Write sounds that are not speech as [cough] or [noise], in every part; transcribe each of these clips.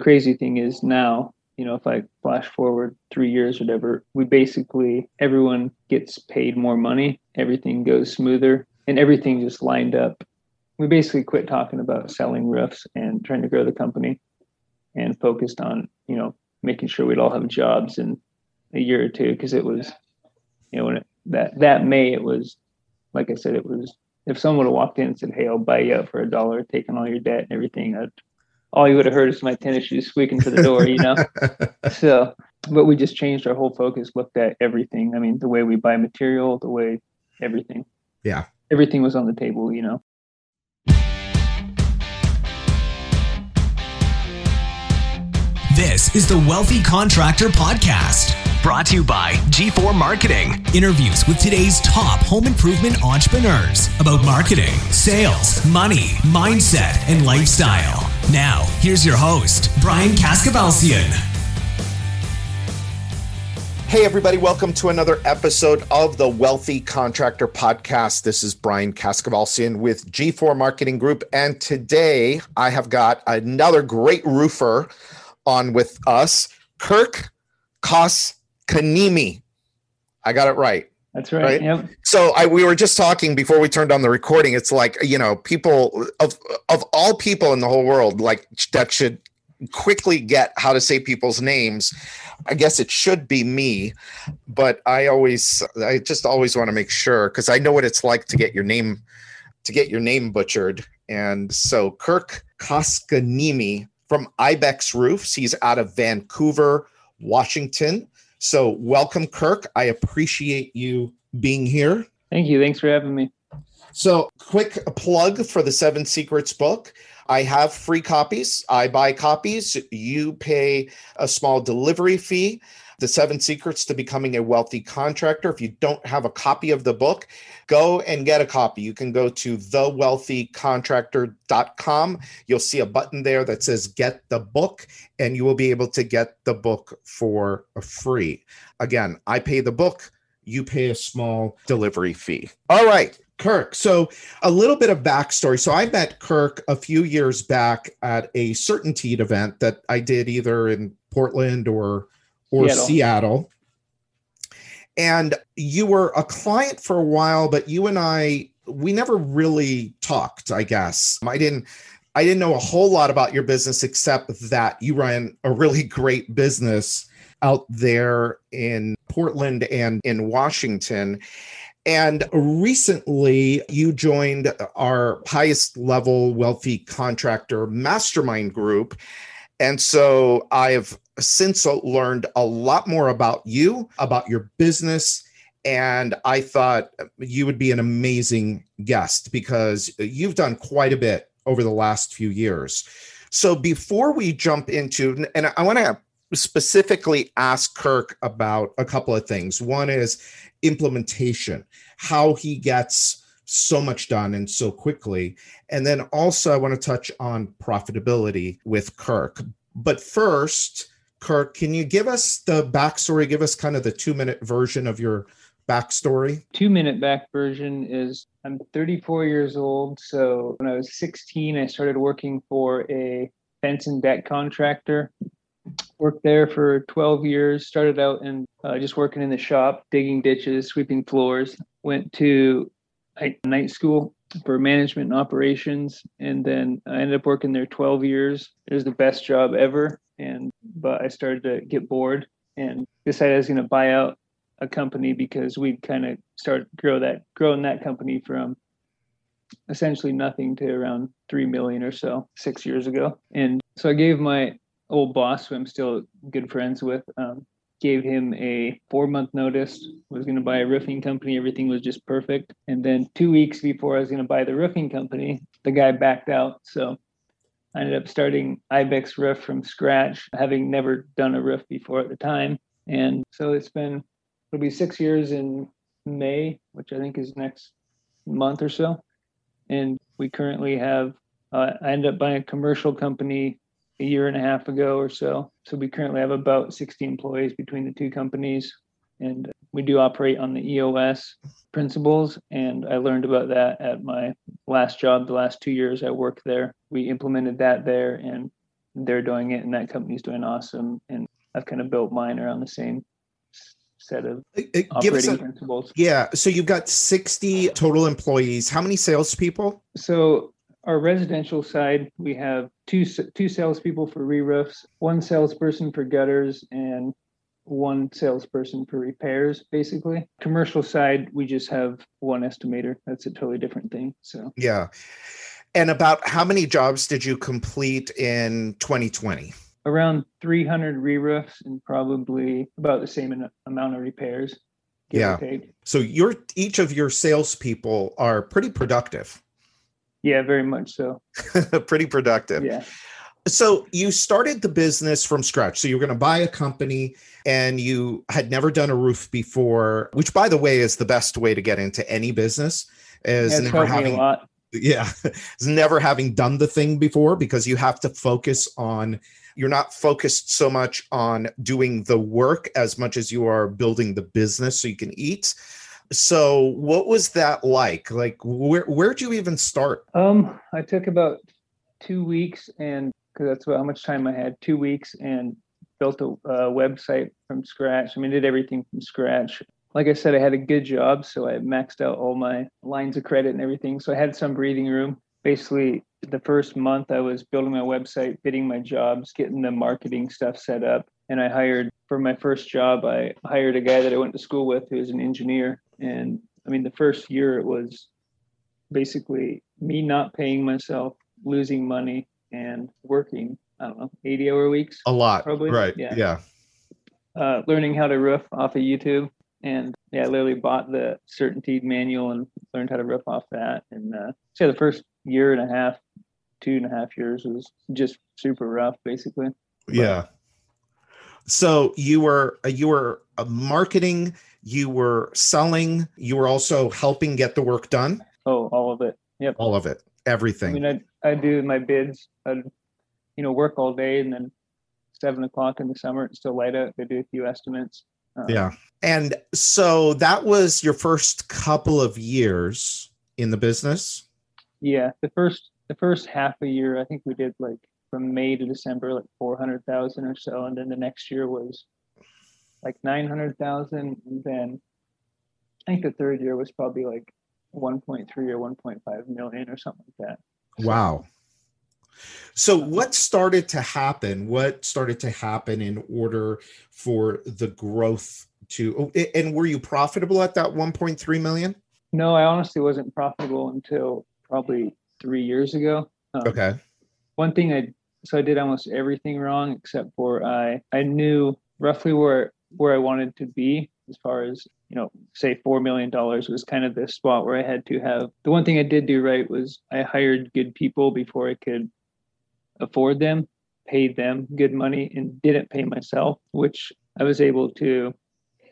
crazy thing is now, you know, if I flash forward three years or whatever, we basically, everyone gets paid more money, everything goes smoother, and everything just lined up. We basically quit talking about selling roofs and trying to grow the company and focused on, you know, making sure we'd all have jobs in a year or two because it was, you know, when it, that that May it was, like I said, it was if someone would have walked in and said, "Hey, I'll buy you out for a dollar, taking all your debt and everything," I'd, all you would have heard is my tennis shoes squeaking to the door, you know. [laughs] so, but we just changed our whole focus, looked at everything. I mean, the way we buy material, the way everything. Yeah, everything was on the table, you know. This is the Wealthy Contractor Podcast, brought to you by G4 Marketing. Interviews with today's top home improvement entrepreneurs about marketing, sales, money, mindset, and lifestyle. Now, here's your host, Brian Kaskavalciyan. Hey, everybody, welcome to another episode of the Wealthy Contractor Podcast. This is Brian Kaskavalciyan with G4 Marketing Group. And today I have got another great roofer on with us, Kirk Koskiniemi. I got it right. That's right. right? Yep. So I, we were just talking before we turned on the recording. It's like you know, people of of all people in the whole world, like that should quickly get how to say people's names. I guess it should be me, but I always, I just always want to make sure because I know what it's like to get your name, to get your name butchered. And so Kirk Koskiniemi from Ibex Roofs. He's out of Vancouver, Washington. So, welcome, Kirk. I appreciate you being here. Thank you. Thanks for having me. So, quick plug for the Seven Secrets book. I have free copies. I buy copies. You pay a small delivery fee the seven secrets to becoming a wealthy contractor. If you don't have a copy of the book, go and get a copy. You can go to thewealthycontractor.com. You'll see a button there that says get the book, and you will be able to get the book for free. Again, I pay the book, you pay a small delivery fee. All right. Kirk. So, a little bit of backstory. So, I met Kirk a few years back at a CertainTeed event that I did either in Portland or or Seattle. Seattle. And you were a client for a while, but you and I, we never really talked, I guess. I didn't I didn't know a whole lot about your business except that you run a really great business out there in Portland and in Washington. And recently, you joined our highest level wealthy contractor mastermind group. And so I've since learned a lot more about you, about your business. And I thought you would be an amazing guest because you've done quite a bit over the last few years. So before we jump into, and I want to specifically ask Kirk about a couple of things. One is implementation, how he gets so much done and so quickly. And then also, I want to touch on profitability with Kirk. But first, Kirk, can you give us the backstory? Give us kind of the two minute version of your backstory. Two minute back version is I'm 34 years old. So when I was 16, I started working for a fence and deck contractor. Worked there for 12 years. Started out and uh, just working in the shop, digging ditches, sweeping floors. Went to night school for management and operations, and then I ended up working there 12 years. It was the best job ever and but I started to get bored and decided I was going to buy out a company because we'd kind of start grow that growing that company from essentially nothing to around three million or so six years ago. And so I gave my old boss, who I'm still good friends with, um, gave him a four month notice. Was going to buy a roofing company. Everything was just perfect. And then two weeks before I was going to buy the roofing company, the guy backed out. So I ended up starting Ibex Roof from scratch, having never done a roof before at the time. And so it's been, it'll be six years in May, which I think is next month or so. And we currently have, uh, I ended up buying a commercial company a year and a half ago or so. So we currently have about 60 employees between the two companies. And we do operate on the EOS principles. And I learned about that at my last job, the last two years I worked there. We implemented that there and they're doing it and that company's doing awesome. And I've kind of built mine around the same set of Uh, Give us operating a, principles. yeah. So you've got 60 total employees. How many salespeople? So our residential side, we have two two salespeople for re-roofs, one salesperson for gutters, and one salesperson for repairs. Basically, commercial side, we just have one estimator. That's a totally different thing. So Yeah. And about how many jobs did you complete in 2020? around 300 re-roofs and probably about the same amount of repairs. Yeah. So your each of your salespeople are pretty productive. Yeah, very much so. [laughs] pretty productive. Yeah. So you started the business from scratch. So you're going to buy a company and you had never done a roof before, which by the way is the best way to get into any business is It's never having lot. yeah, [laughs] is never having done the thing before because you have to focus on you're not focused so much on doing the work as much as you are building the business so you can eat. So what was that like? Like where where'd you even start? Um, I took about two weeks, and because that's about how much time I had, two weeks, and built a, a website from scratch. I mean, did everything from scratch. Like I said, I had a good job, so I maxed out all my lines of credit and everything. So I had some breathing room. Basically, the first month I was building my website, bidding my jobs, getting the marketing stuff set up, and I hired for my first job. I hired a guy that I went to school with who is an engineer, and I mean, the first year it was basically me not paying myself, losing money, and working, I don't know, 80 hour weeks, A lot. Probably, Right. yeah. yeah. uh, learning how to roof off of YouTube. And yeah, I literally bought the CertainTeed manual and learned how to roof off that. And uh, so the first year and a half, two and a half years was just super rough, basically. Yeah. So you were uh, you were uh, marketing, you were selling, you were also helping get the work done. Oh, all of it. Yep. All of it, Everything. I mean, I I do my bids. I'd you know work all day and then seven o'clock in the summer it's still light out. I do a few estimates. Uh, yeah. And so that was your first couple of years in the business. Yeah, the first the first half a year, I think we did like from May to December, like four hundred thousand or so, and then the next year was like nine hundred thousand, and then I think the third year was probably like one point three or one point five million or something like that. Wow. So what started to happen? What started to happen in order for the growth to oh, and were you profitable at that 1.3 million? No, I honestly wasn't profitable until probably three years ago. Um, Okay. one thing I so I did almost everything wrong except for I I knew roughly where where I wanted to be as far as you know say four million dollars was kind of the spot where I had to have the one thing I did do right was I hired good people before I could afford them paid them good money and didn't pay myself which I was able to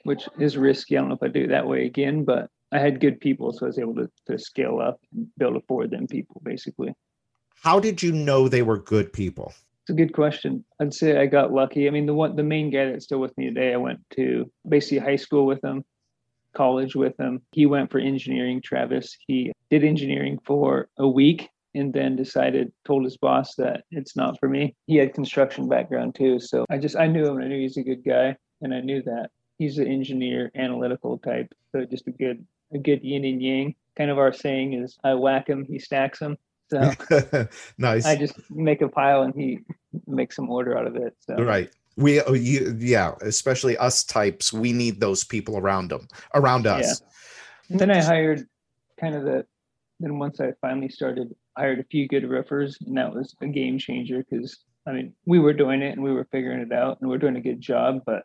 which is risky I don't know if I do it that way again but I had good people so I was able to, to scale up and build afford them people basically How did you know they were good people? It's a good question. I'd say I got lucky. I mean, the one, the main guy that's still with me today, I went to basically high school with him, college with him. He went for engineering. Travis, he did engineering for a week and then decided, told his boss that it's not for me. He had construction background too, so I just I knew him. and I knew he's a good guy, and I knew that he's an engineer, analytical type. So just a good a good yin and yang. Kind of our saying is, I whack him, he stacks him. So. [laughs] nice. I just make a pile and he makes some order out of it. So right. We oh, you yeah, especially us types, we need those people around them, around us. And then I hired kind of the then once I finally started, hired a few good roofers and that was a game changer because I mean we were doing it and we were figuring it out and we are doing a good job, but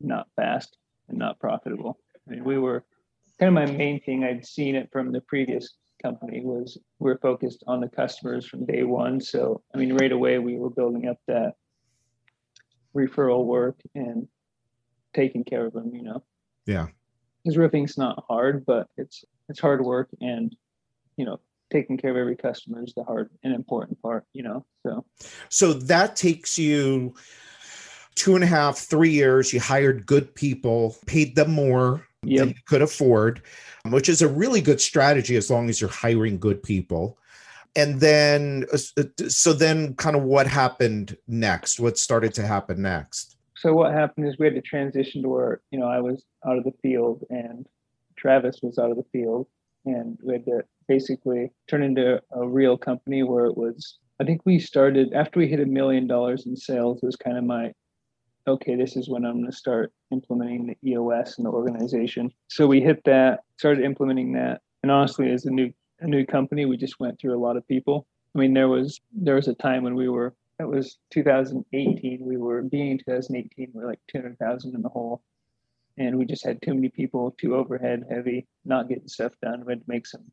not fast and not profitable. I mean we were kind of my main thing. I'd seen it from the previous company was we're focused on the customers from day one. So I mean right away we were building up that referral work and taking care of them, you know. Yeah. Because roofing's not hard, but it's it's hard work and you know, taking care of every customer is the hard and important part, you know. So So that takes you two and a half, three years. You hired good people, paid them more Yep. than you could afford, which is a really good strategy as long as you're hiring good people. and then uh, so then kind of what happened next what started to happen next so what happened is we had to transition to where you know i was out of the field and travis was out of the field and we had to basically turn into a real company where it was i think we started after we hit a million dollars in sales was kind of my okay this is when i'm going to start implementing the eos in the organization. So we hit that started implementing that. And honestly as a new a new company we just went through a lot of people. I mean there was there was a time when we were that was 2018 we were being 2018 we are like 200000 in the hole. And we just had too many people too overhead heavy not getting stuff done we had to make some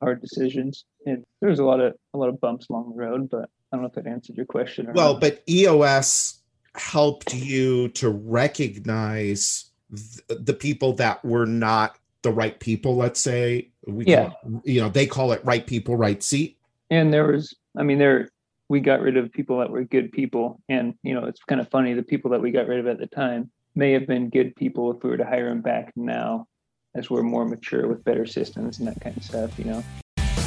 hard decisions. And there was a lot of a lot of bumps along the road but i don't know if that answered your question well not. but eos helped you to recognize th- the people that were not the right people let's say. We yeah. Call, you know they call it right people right seat. And there was i mean there we got rid of people that were good people. And you know it's kind of funny the people that we got rid of at the time may have been good people if we were to hire them back now as we're more mature with better systems and that kind of stuff you know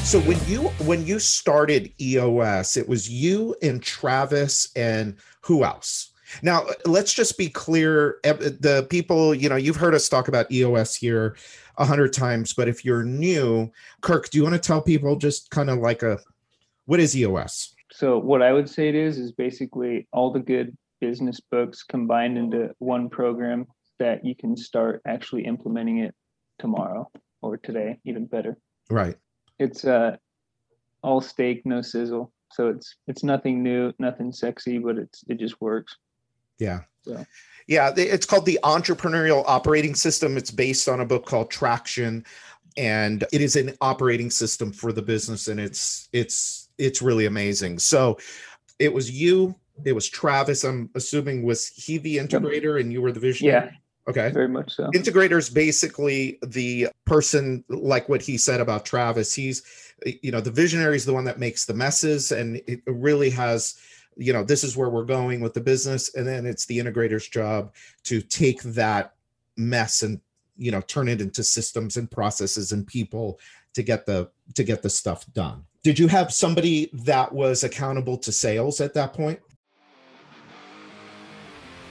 so when you when you started eos it was you and travis and who else now let's just be clear eh, the people you know you've heard us talk about eos here a hundred times, but if you're new, Kirk, do you want to tell people just kind of like a what is EOS? So what I would say it is is basically all the good business books combined into one program that you can start actually implementing it tomorrow or today, even better. Right. It's uh all steak, no sizzle. So it's it's nothing new, nothing sexy, but it's it just works. Yeah. So. Yeah, it's called the Entrepreneurial Operating System. It's based on a book called Traction, and it is an operating system for the business, and it's it's it's really amazing. So, it was you, it was Travis. I'm assuming was he the integrator, and you were the visionary. Yeah. Okay. Very much so. Integrator is basically the person, like what he said about Travis. He's, you know, the visionary is the one that makes the messes, and it really has you know this is where we're going with the business and then it's the integrator's job to take that mess and you know turn it into systems and processes and people to get the to get the stuff done did you have somebody that was accountable to sales at that point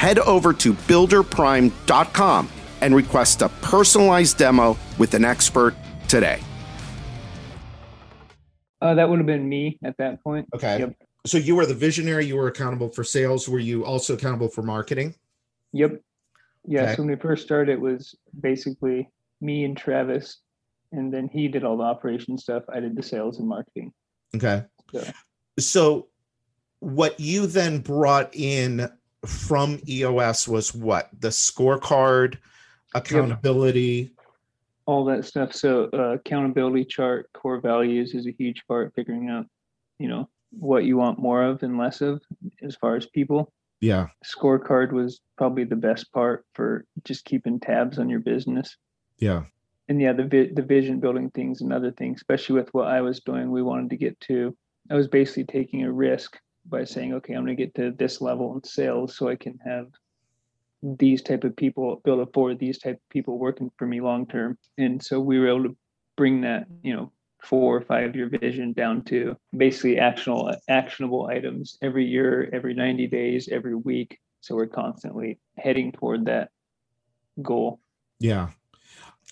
Head over to builderprime.com and request a personalized demo with an expert today. Uh, that would have been me at that point. Okay. Yep. So you were the visionary. You were accountable for sales. Were you also accountable for marketing? Yep. Yeah. Okay. So when we first started, it was basically me and Travis, and then he did all the operation stuff. I did the sales and marketing. Okay. So, so what you then brought in from EOS was what? The scorecard, accountability, all that stuff. So uh, accountability chart, core values is a huge part. Figuring out, you know, what you want more of and less of as far as people. Yeah. Scorecard was probably the best part for just keeping tabs on your business. Yeah. And yeah, the vi- the vision building things and other things, especially with what I was doing, we wanted to get to. I was basically taking a risk by saying, okay, I'm going to get to this level in sales so I can have these type of people build afford these type of people working for me long term and so we were able to bring that you know four or five year vision down to basically actionable actionable items every year every 90 days every week so we're constantly heading toward that goal yeah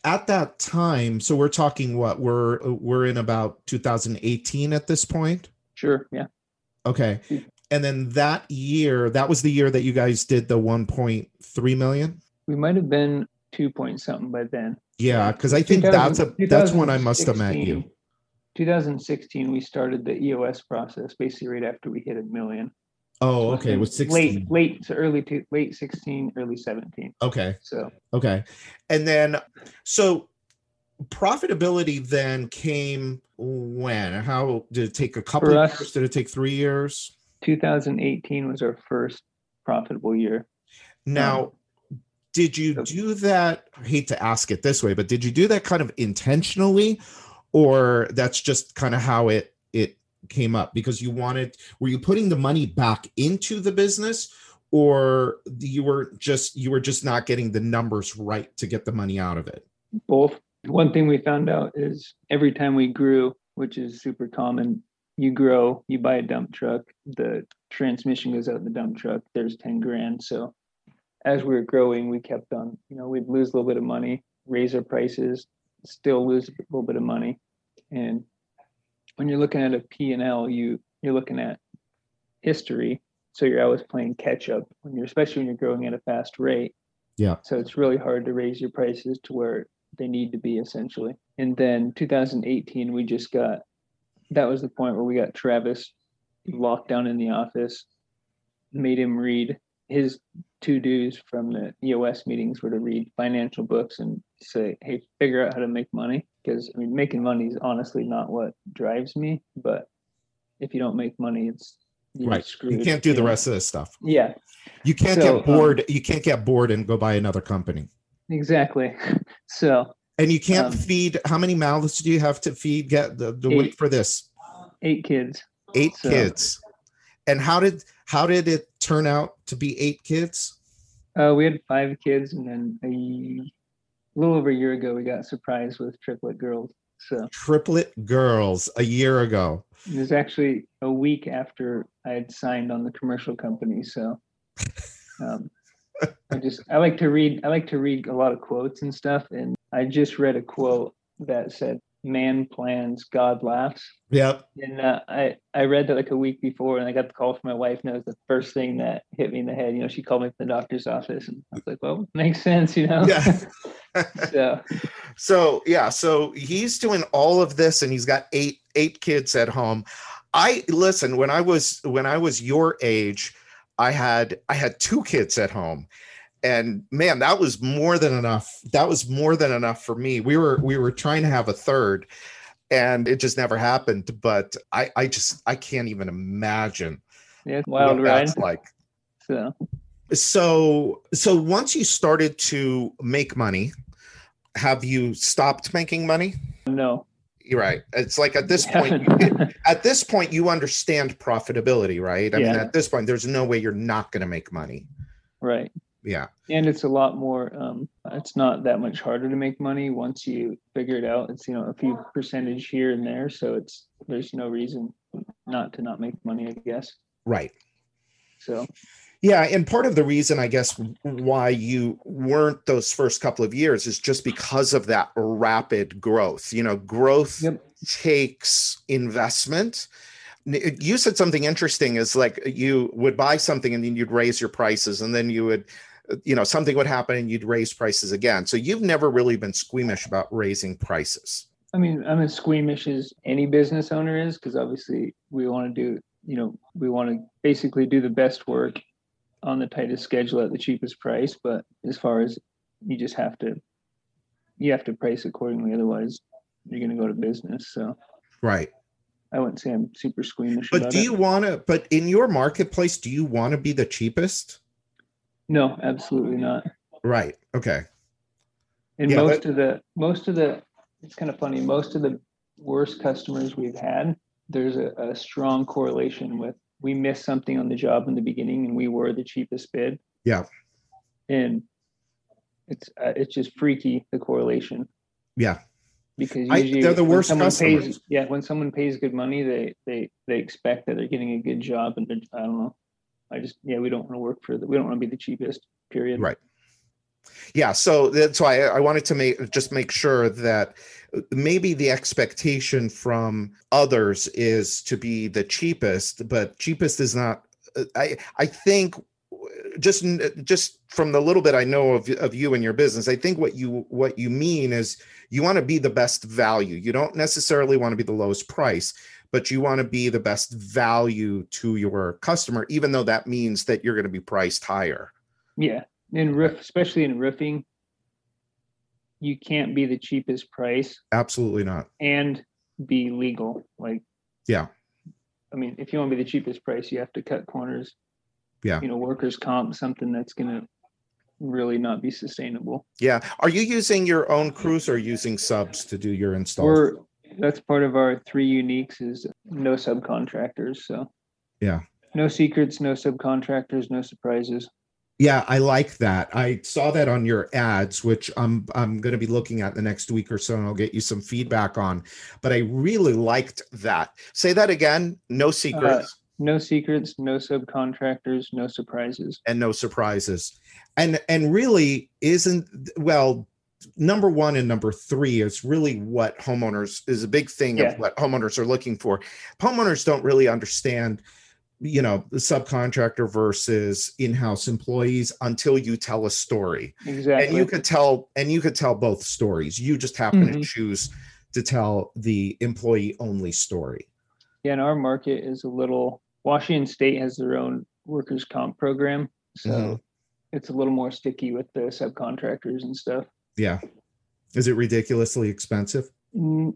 at that time so we're talking what we're we're in about 2018 at this point Sure. Yeah. Okay. And then that year, that was the year that you guys did the 1.3 million. We might have been two point something by then. Yeah, because I think that's a that's when I must have met you. 2016, 2016, we started the EOS process basically right after we hit a million. Oh, okay. It was late, 16. late to early to late 16, early 17. Okay. So Okay. And then so profitability then came when? How did it take a couple us- years? Did it take three years? 2018 was our first profitable year. Now, um, did you so- do that? I hate to ask it this way, but did you do that kind of intentionally, or that's just kind of how it it came up because you wanted? Were you putting the money back into the business, or you were just you were just not getting the numbers right to get the money out of it? both. One thing we found out is every time we grew, which is super common, you grow, you buy a dump truck, the transmission goes out in the dump truck, there's 10 grand. So as we were growing, we kept on, you know, we'd lose a little bit of money, raise our prices, still lose a little bit of money. And when you're looking at a P and L, you you're looking at history. So you're always playing catch up when you're especially when you're growing at a fast rate. Yeah. So it's really hard to raise your prices to where they need to be essentially. And then 2018, we just got that was the point where we got Travis locked down in the office, made him read his to-dos from the EOS meetings were to read financial books and say, hey, figure out how to make money. Because I mean, making money is honestly not what drives me, but if you don't make money, it's right. Screwed, you can't do the know? rest of this stuff. Yeah, You can't So, get um, bored. you can't get bored and go buy another company. Exactly. [laughs] So And you can't Um, feed. How many mouths do you have to feed? Get the, the wait for this. eight kids. Eight So- kids. And how did how did it turn out to be eight kids? Uh, we had five kids, and then a little over a year ago, we got surprised with triplet girls. So Triplet girls a year ago. it was actually a week after I had signed on the commercial company. So [laughs] um, I just I like to read I like to read a lot of quotes and stuff, and I just read a quote that said, "Man plans, God laughs." Yep. And uh, I I read that like a week before, and I got the call from my wife, and it was the first thing that hit me in the head. You know, she called me from the doctor's office, and I was like, "Well, [laughs] makes sense," you know. Yeah. [laughs] [laughs] so so yeah, so he's doing all of this and he's got eight eight kids at home. I listen, when I was when I was your age, I had I had two kids at home. And man, that was more than enough. That was more than enough for me. We were we were trying to have a third and it just never happened, but I I just I can't even imagine yeah, wild ride. like. So So so once you started to make money, have you stopped making money? no, You're right. It's like at this point, [laughs] [laughs] at this point, you understand profitability, right? I mean, at this point, there's no way you're not going to make money. right. Yeah. and it's a lot more um it's not that much harder to make money once you figure it out it's you know a few percentage here and there so it's there's no reason not to not make money i guess Right. so Yeah. And part of the reason, I guess, why you weren't those first couple of years is just because of that rapid growth. You know, growth Yep. takes investment. You said something interesting is like you would buy something and then you'd raise your prices and then you would, uh, you know, something would happen and you'd raise prices again. So you've never really been squeamish about raising prices. i mean i'm as squeamish as any business owner is because obviously we want to do you know we want to basically do the best work on the tightest schedule at the cheapest price but as far as you just have to you have to price accordingly otherwise you're going to go to business so Right. I wouldn't say I'm super squeamish But about do you want to, but in your marketplace, do you want to be the cheapest? No, absolutely not. Right. Okay. And Yeah, most of the most of the it's kind of funny. Most of the worst customers we've had, there's a, a strong correlation with we missed something on the job in the beginning and we were the cheapest bid. Yeah. And it's uh, it's just freaky the correlation Yeah. because I- usually they're the worst customers. Pays, yeah, when someone pays good money, they they they expect that they're getting a good job, and I don't know. I just yeah, we don't want to work for the we don't want to be the cheapest. Period. Right. Yeah, so that's why I wanted to make just make sure that maybe the expectation from others is to be the cheapest, but cheapest is not. Uh, I I think just just from the little bit I know of of you and your business, I think what you what you mean is you want to be the best value. You don't necessarily want to be the lowest price, but you want to be the best value to your customer, even though that means that you're going to be priced higher. Yeah, in roof, especially in roofing, you can't be the cheapest price Absolutely not. and be legal. Like, Yeah. I mean, if you want to be the cheapest price, you have to cut corners. Yeah. You know, workers' comp, something that's going to really not be sustainable. Yeah. Are you using your own crews or using subs to do your installs? We're that's part of our three uniques is no subcontractors. So Yeah. no secrets, no subcontractors, no surprises. Yeah, I like that. I saw that on your ads, which I'm I'm going to be looking at the next week or so, and I'll get you some feedback on. But I really liked that. Say that again. No uh, secrets No secrets, no subcontractors, no surprises. and no surprises. And and really isn't well. Number one and number three is really what homeowners is a big thing Yeah. of what homeowners are looking for. Homeowners don't really understand you know the subcontractor versus in-house employees until you tell a story Exactly. and you could tell and you could tell both stories you just happen to Mhm. choose to tell the employee only story Yeah, and our market is a little. Washington State has their own workers' comp program, so Mhm. it's a little more sticky with the subcontractors and stuff. yeah is it ridiculously expensive Mm,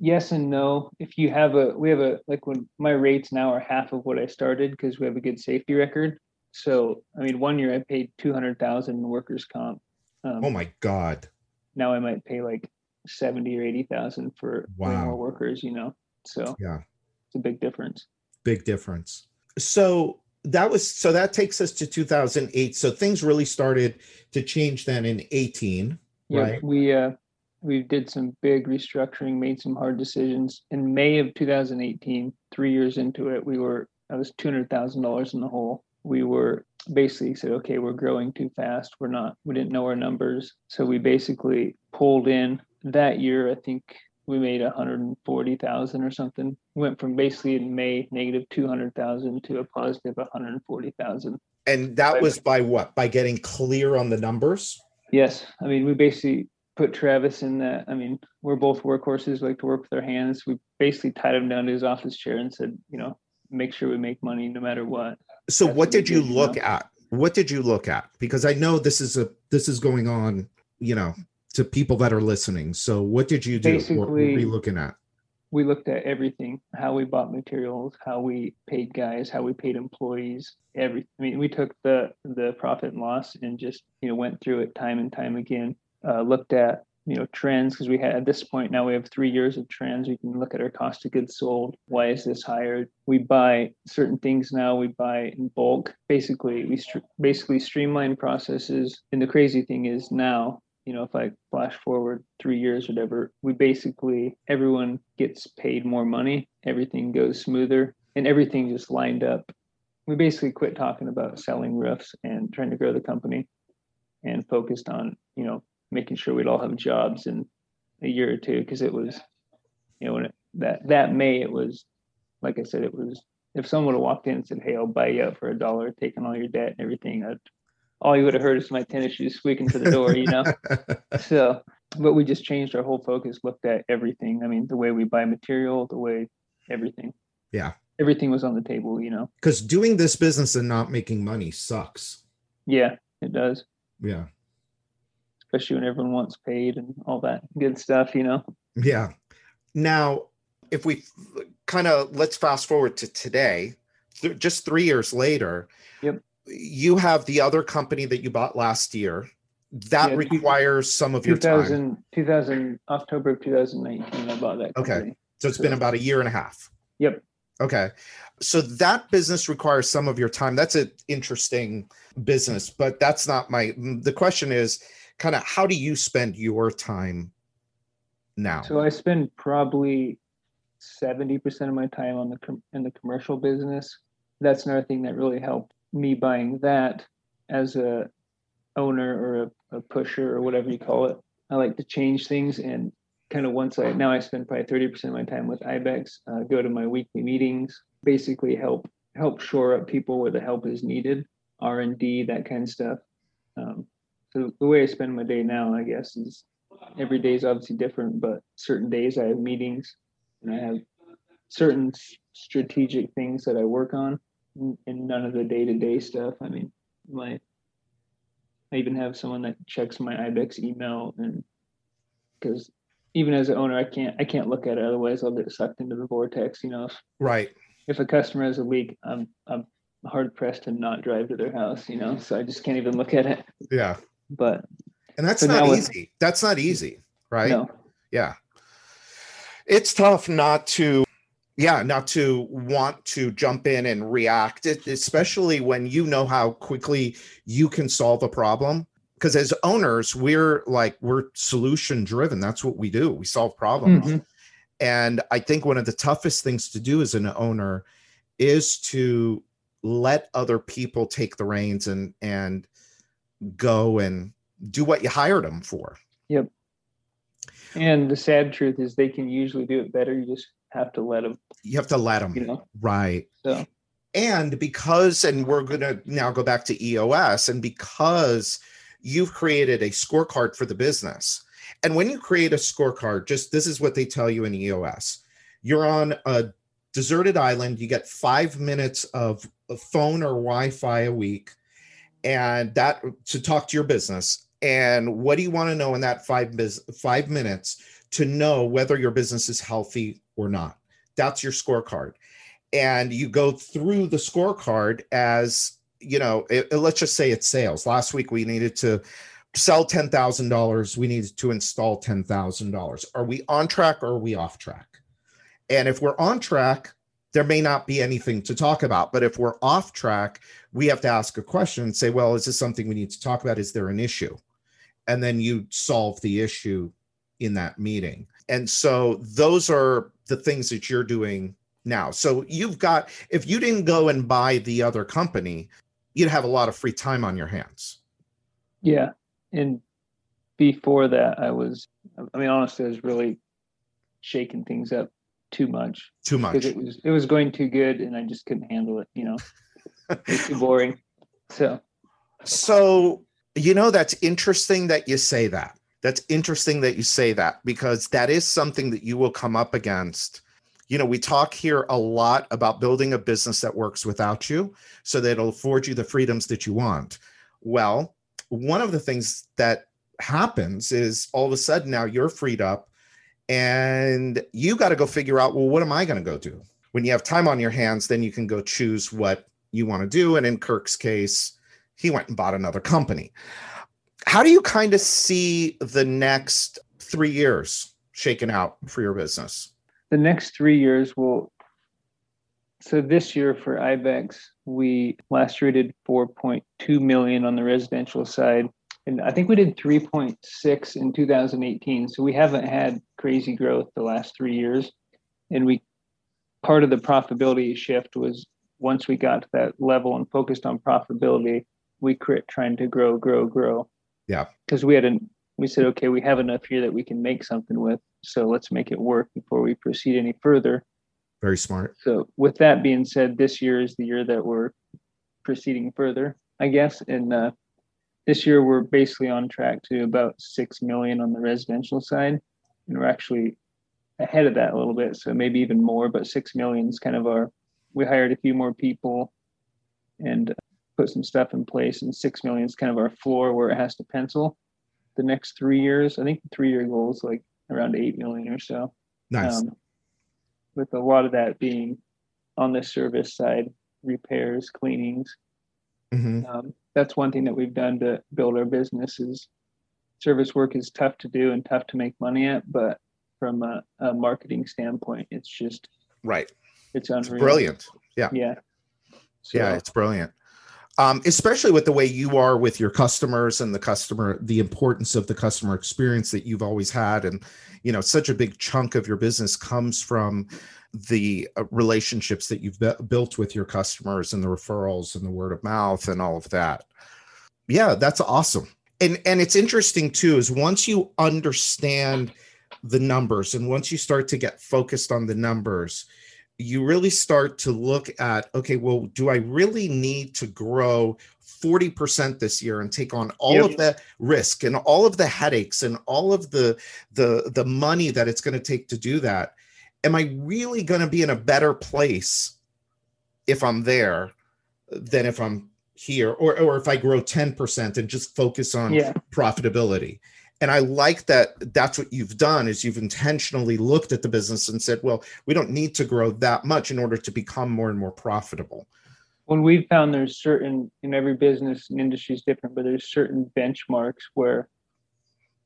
yes and no. If you have a, we have a like when my rates now are half of what I started because we have a good safety record. So I mean, one year I paid two hundred thousand in workers' comp. Um, oh my god now I might pay like seventy or eighty thousand for Wow. more workers. You know, so Yeah. it's a big difference. big difference so that was so that takes us to 2008 so things really started to change then in 18 Yeah, Right. we uh we did some big restructuring, made some hard decisions. In May of 2018, three years into it, we were I was two hundred thousand dollars in the hole. We were basically said, okay, we're growing too fast. We're not. We didn't know our numbers, so we basically pulled in that year. I think we made a hundred and forty thousand or something. Went from basically in May negative two hundred thousand to a positive one hundred and forty thousand. and that was by what by getting clear on the numbers Yes, I mean we basically put Travis in that. I mean we're both workhorses, we like to work with our hands. We basically tied him down to his office chair and said, you know, make sure we make money no matter what. so That's what did you did, you look know? at what did you look at because i know this is a this is going on you know to people that are listening so what did you do what were we Basically- looking at We looked at everything: how we bought materials, how we paid guys, how we paid employees. Every, I mean, we took the the profit and loss and just you know went through it time and time again. Uh, looked at you know trends because we had at this point now we have three years of trends. We can look at our cost of goods sold. Why is this higher? We buy certain things now. We buy in bulk. Basically, we str- basically streamline processes. And the crazy thing is now you know, if I flash forward three years, whatever, we basically everyone gets paid more money, everything goes smoother, and everything just lined up. We basically quit talking about selling roofs and trying to grow the company, and focused on you know making sure we'd all have jobs in a year or two because it was, you know, when it, that that May it was, like I said, it was. If someone would have walked in and said, "Hey, I'll buy you out for a dollar, taking all your debt and everything," I'd, all you would have heard is my tennis shoes squeaking to the door, you know? [laughs] So but we just changed our whole focus looked at everything. I mean the way we buy material the way everything. Yeah. everything was on the table you know? Because doing this business and not making money sucks. Yeah it does. Yeah especially when everyone wants paid and all that good stuff you know Yeah. Now, if we kind of let's fast forward to today, th- just three years later, Yep. you have the other company that you bought last year. That Yeah, requires some of your time. 2000 2000 october of 2019 i bought that Okay. company. So it's been about a year and a half. Yep. Okay. So that business requires some of your time. That's an interesting business, but that's not my the question is kind of how do you spend your time now? so i spend probably 70% of my time on the com- in the commercial business that's another thing that really helped me buying that as a owner or a a pusher or whatever you call it. I like to change things and kind of once I now I spend probably 30% of my time with IBEX, uh, go to my weekly meetings, basically help help shore up people where the help is needed, R and D, that kind of stuff. Um, so the way I spend my day now, I guess, is every day is obviously different, but certain days I have meetings and I have certain strategic things that I work on and none of the day to day stuff. I mean, my I even have someone that checks my IBEX email and because even as an owner, I can't I can't look at it otherwise I'll get sucked into the vortex. You know, if, right. If a customer has a leak, I'm I'm hard pressed to not drive to their house. You know, so I just can't even look at it. Yeah. But and that's not easy. With, that's not easy, right? No. Yeah. It's tough not to yeah not to want to jump in and react especially when you know how quickly you can solve a problem because as owners we're like we're solution driven that's what we do we solve problems mm-hmm. and i think one of the toughest things to do as an owner is to let other people take the reins and and go and do what you hired them for. Yep. And the sad truth is they can usually do it better. You just have to let them. You have to let them. You know, right? So, and because, and we're going to now go back to EOS, and because you've created a scorecard for the business, and when you create a scorecard, just this is what they tell you in EOS: you're on a deserted island, you get five minutes of phone or Wi-Fi a week, and that to talk to your business. And what do you want to know in that five biz, five minutes to know whether your business is healthy or not. That's your scorecard. And you go through the scorecard as, you know, it, let's just say it's sales. Last week we needed to sell $10,000. We needed to install $10,000. Are we on track or are we off track? And if we're on track, there may not be anything to talk about. But if we're off track, we have to ask a question and say, well, is this something we need to talk about? Is there an issue? And then you solve the issue in that meeting. And so those are the things that you're doing now. So you've got, if you didn't go and buy the other company, you'd have a lot of free time on your hands. Yeah. And before that, I was, I mean, honestly, I was really shaking things up too much. Too much. Because it was, it was going too good and I just couldn't handle it, you know, it's too [laughs] boring. So, so, you know, that's interesting that you say that that's interesting that you say that because that is something that you will come up against. You know, we talk here a lot about building a business that works without you so that it'll afford you the freedoms that you want. Well, one of the things that happens is all of a sudden now you're freed up and you got to go figure out, well, what am I going to go do? When you have time on your hands, then you can go choose what you want to do. And in Kirk's case, he went and bought another company how do you kind of see the next three years shaken out for your business? The next three years will. So this year for IBEX, we last year did 4.2 million on the residential side, and I think we did 3.6 in 2018. So we haven't had crazy growth the last three years, and we part of the profitability shift was once we got to that level and focused on profitability, we quit trying to grow, grow, grow. Yeah. Because we had an we said, okay, we have enough here that we can make something with. So let's make it work before we proceed any further. Very smart. So with that being said, this year is the year that we're proceeding further, I guess. And uh, this year we're basically on track to about six million on the residential side, and we're actually ahead of that a little bit. So maybe even more, but six million is kind of our. We hired a few more people, and put some stuff in place, and six million is kind of our floor where it has to pencil. The next three years, I think the three year goal is like around eight million or so. Nice. Um, with a lot of that being on the service side, repairs, cleanings. Mm-hmm. Um, that's one thing that we've done to build our business is service work is tough to do and tough to make money at, but from a, a marketing standpoint, it's just right. It's unreal. It's brilliant. Yeah. Yeah. So, yeah, it's brilliant um, especially with the way you are with your customers and the customer the importance of the customer experience that you've always had. And you know such a big chunk of your business comes from the uh, relationships that you've built with your customers and the referrals and the word of mouth and all of that. Yeah that's awesome. And and it's interesting too is once you understand the numbers and once you start to get focused on the numbers you really start to look at okay well do i really need to grow 40% this year and take on all yep. of the risk and all of the headaches and all of the the the money that it's going to take to do that am i really going to be in a better place if i'm there than if i'm here or or if i grow 10% and just focus on yeah. profitability and i like that that's what you've done is you've intentionally looked at the business and said well we don't need to grow that much in order to become more and more profitable when we've found there's certain in every business and industry is different but there's certain benchmarks where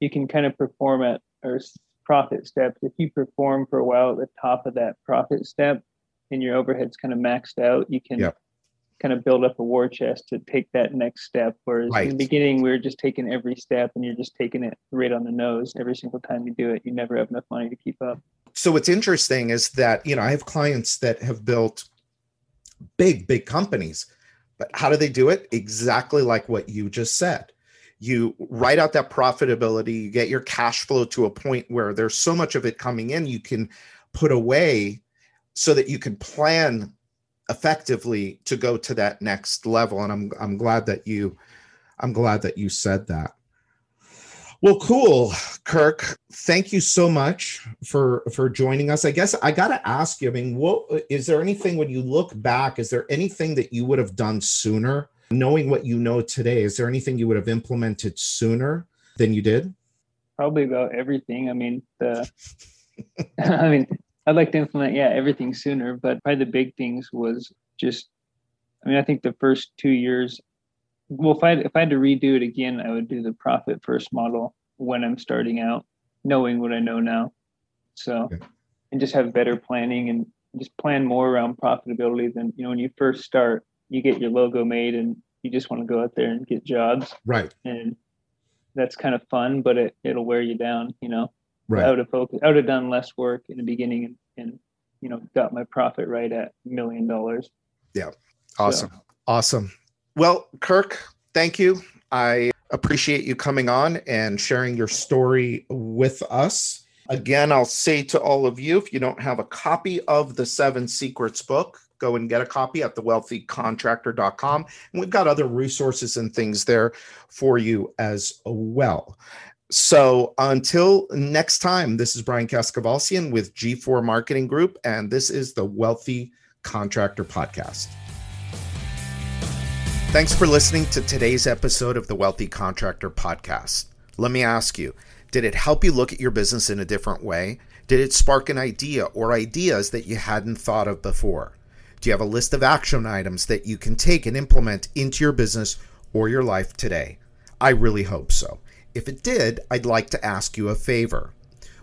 you can kind of perform at or profit steps if you perform for a while at the top of that profit step and your overhead's kind of maxed out you can yep. Kind of build up a war chest to take that next step whereas right. in the beginning we are just taking every step and you're just taking it right on the nose every single time you do it you never have enough money to keep up so what's interesting is that you know i have clients that have built big, big companies. But how do they do it? Exactly like what you just said. You write out that profitability, you get your cash flow to a point where there's so much of it coming in, you can put away so that you can plan effectively to go to that next level. And I'm I'm glad that you I'm glad that you said that. Well, cool, Kirk. Thank you so much for for joining us. I guess I got to ask you. I mean, what is there anything when you look back? Is there anything that you would have done sooner, knowing what you know today? Is there anything you would have implemented sooner than you did? Probably about everything. I mean, the. [laughs] I mean, I'd like to implement yeah everything sooner, but probably the big things was just. I mean, I think the first two years well if i if i had to redo it again i would do the profit first model when i'm starting out knowing what i know now so okay. and just have better planning and just plan more around profitability than you know when you first start you get your logo made and you just want to go out there and get jobs right and that's kind of fun but it, it'll wear you down you know right i would have focused i would have done less work in the beginning and, and you know got my profit right at million dollars yeah awesome so. awesome well, Kirk, thank you. I appreciate you coming on and sharing your story with us. Again, I'll say to all of you if you don't have a copy of the Seven Secrets book, go and get a copy at thewealthycontractor.com. And we've got other resources and things there for you as well. So until next time, this is Brian Kaskavalciyan with G4 Marketing Group, and this is the Wealthy Contractor Podcast. Thanks for listening to today's episode of the Wealthy Contractor Podcast. Let me ask you did it help you look at your business in a different way? Did it spark an idea or ideas that you hadn't thought of before? Do you have a list of action items that you can take and implement into your business or your life today? I really hope so. If it did, I'd like to ask you a favor.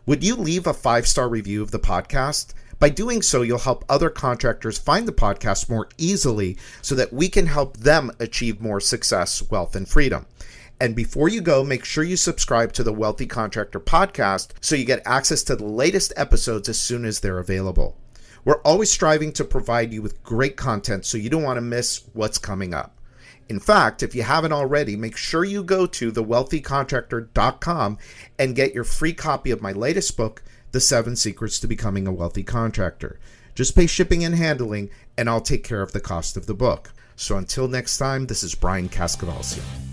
Would you leave a five star review of the podcast? By doing so, you'll help other contractors find the podcast more easily so that we can help them achieve more success, wealth, and freedom. And before you go, make sure you subscribe to the Wealthy Contractor podcast so you get access to the latest episodes as soon as they're available. We're always striving to provide you with great content so you don't want to miss what's coming up. In fact, if you haven't already, make sure you go to thewealthycontractor.com and get your free copy of my latest book, the Seven Secrets to Becoming a Wealthy Contractor. Just pay shipping and handling, and I'll take care of the cost of the book. So until next time, this is Brian Kaskavalciyan.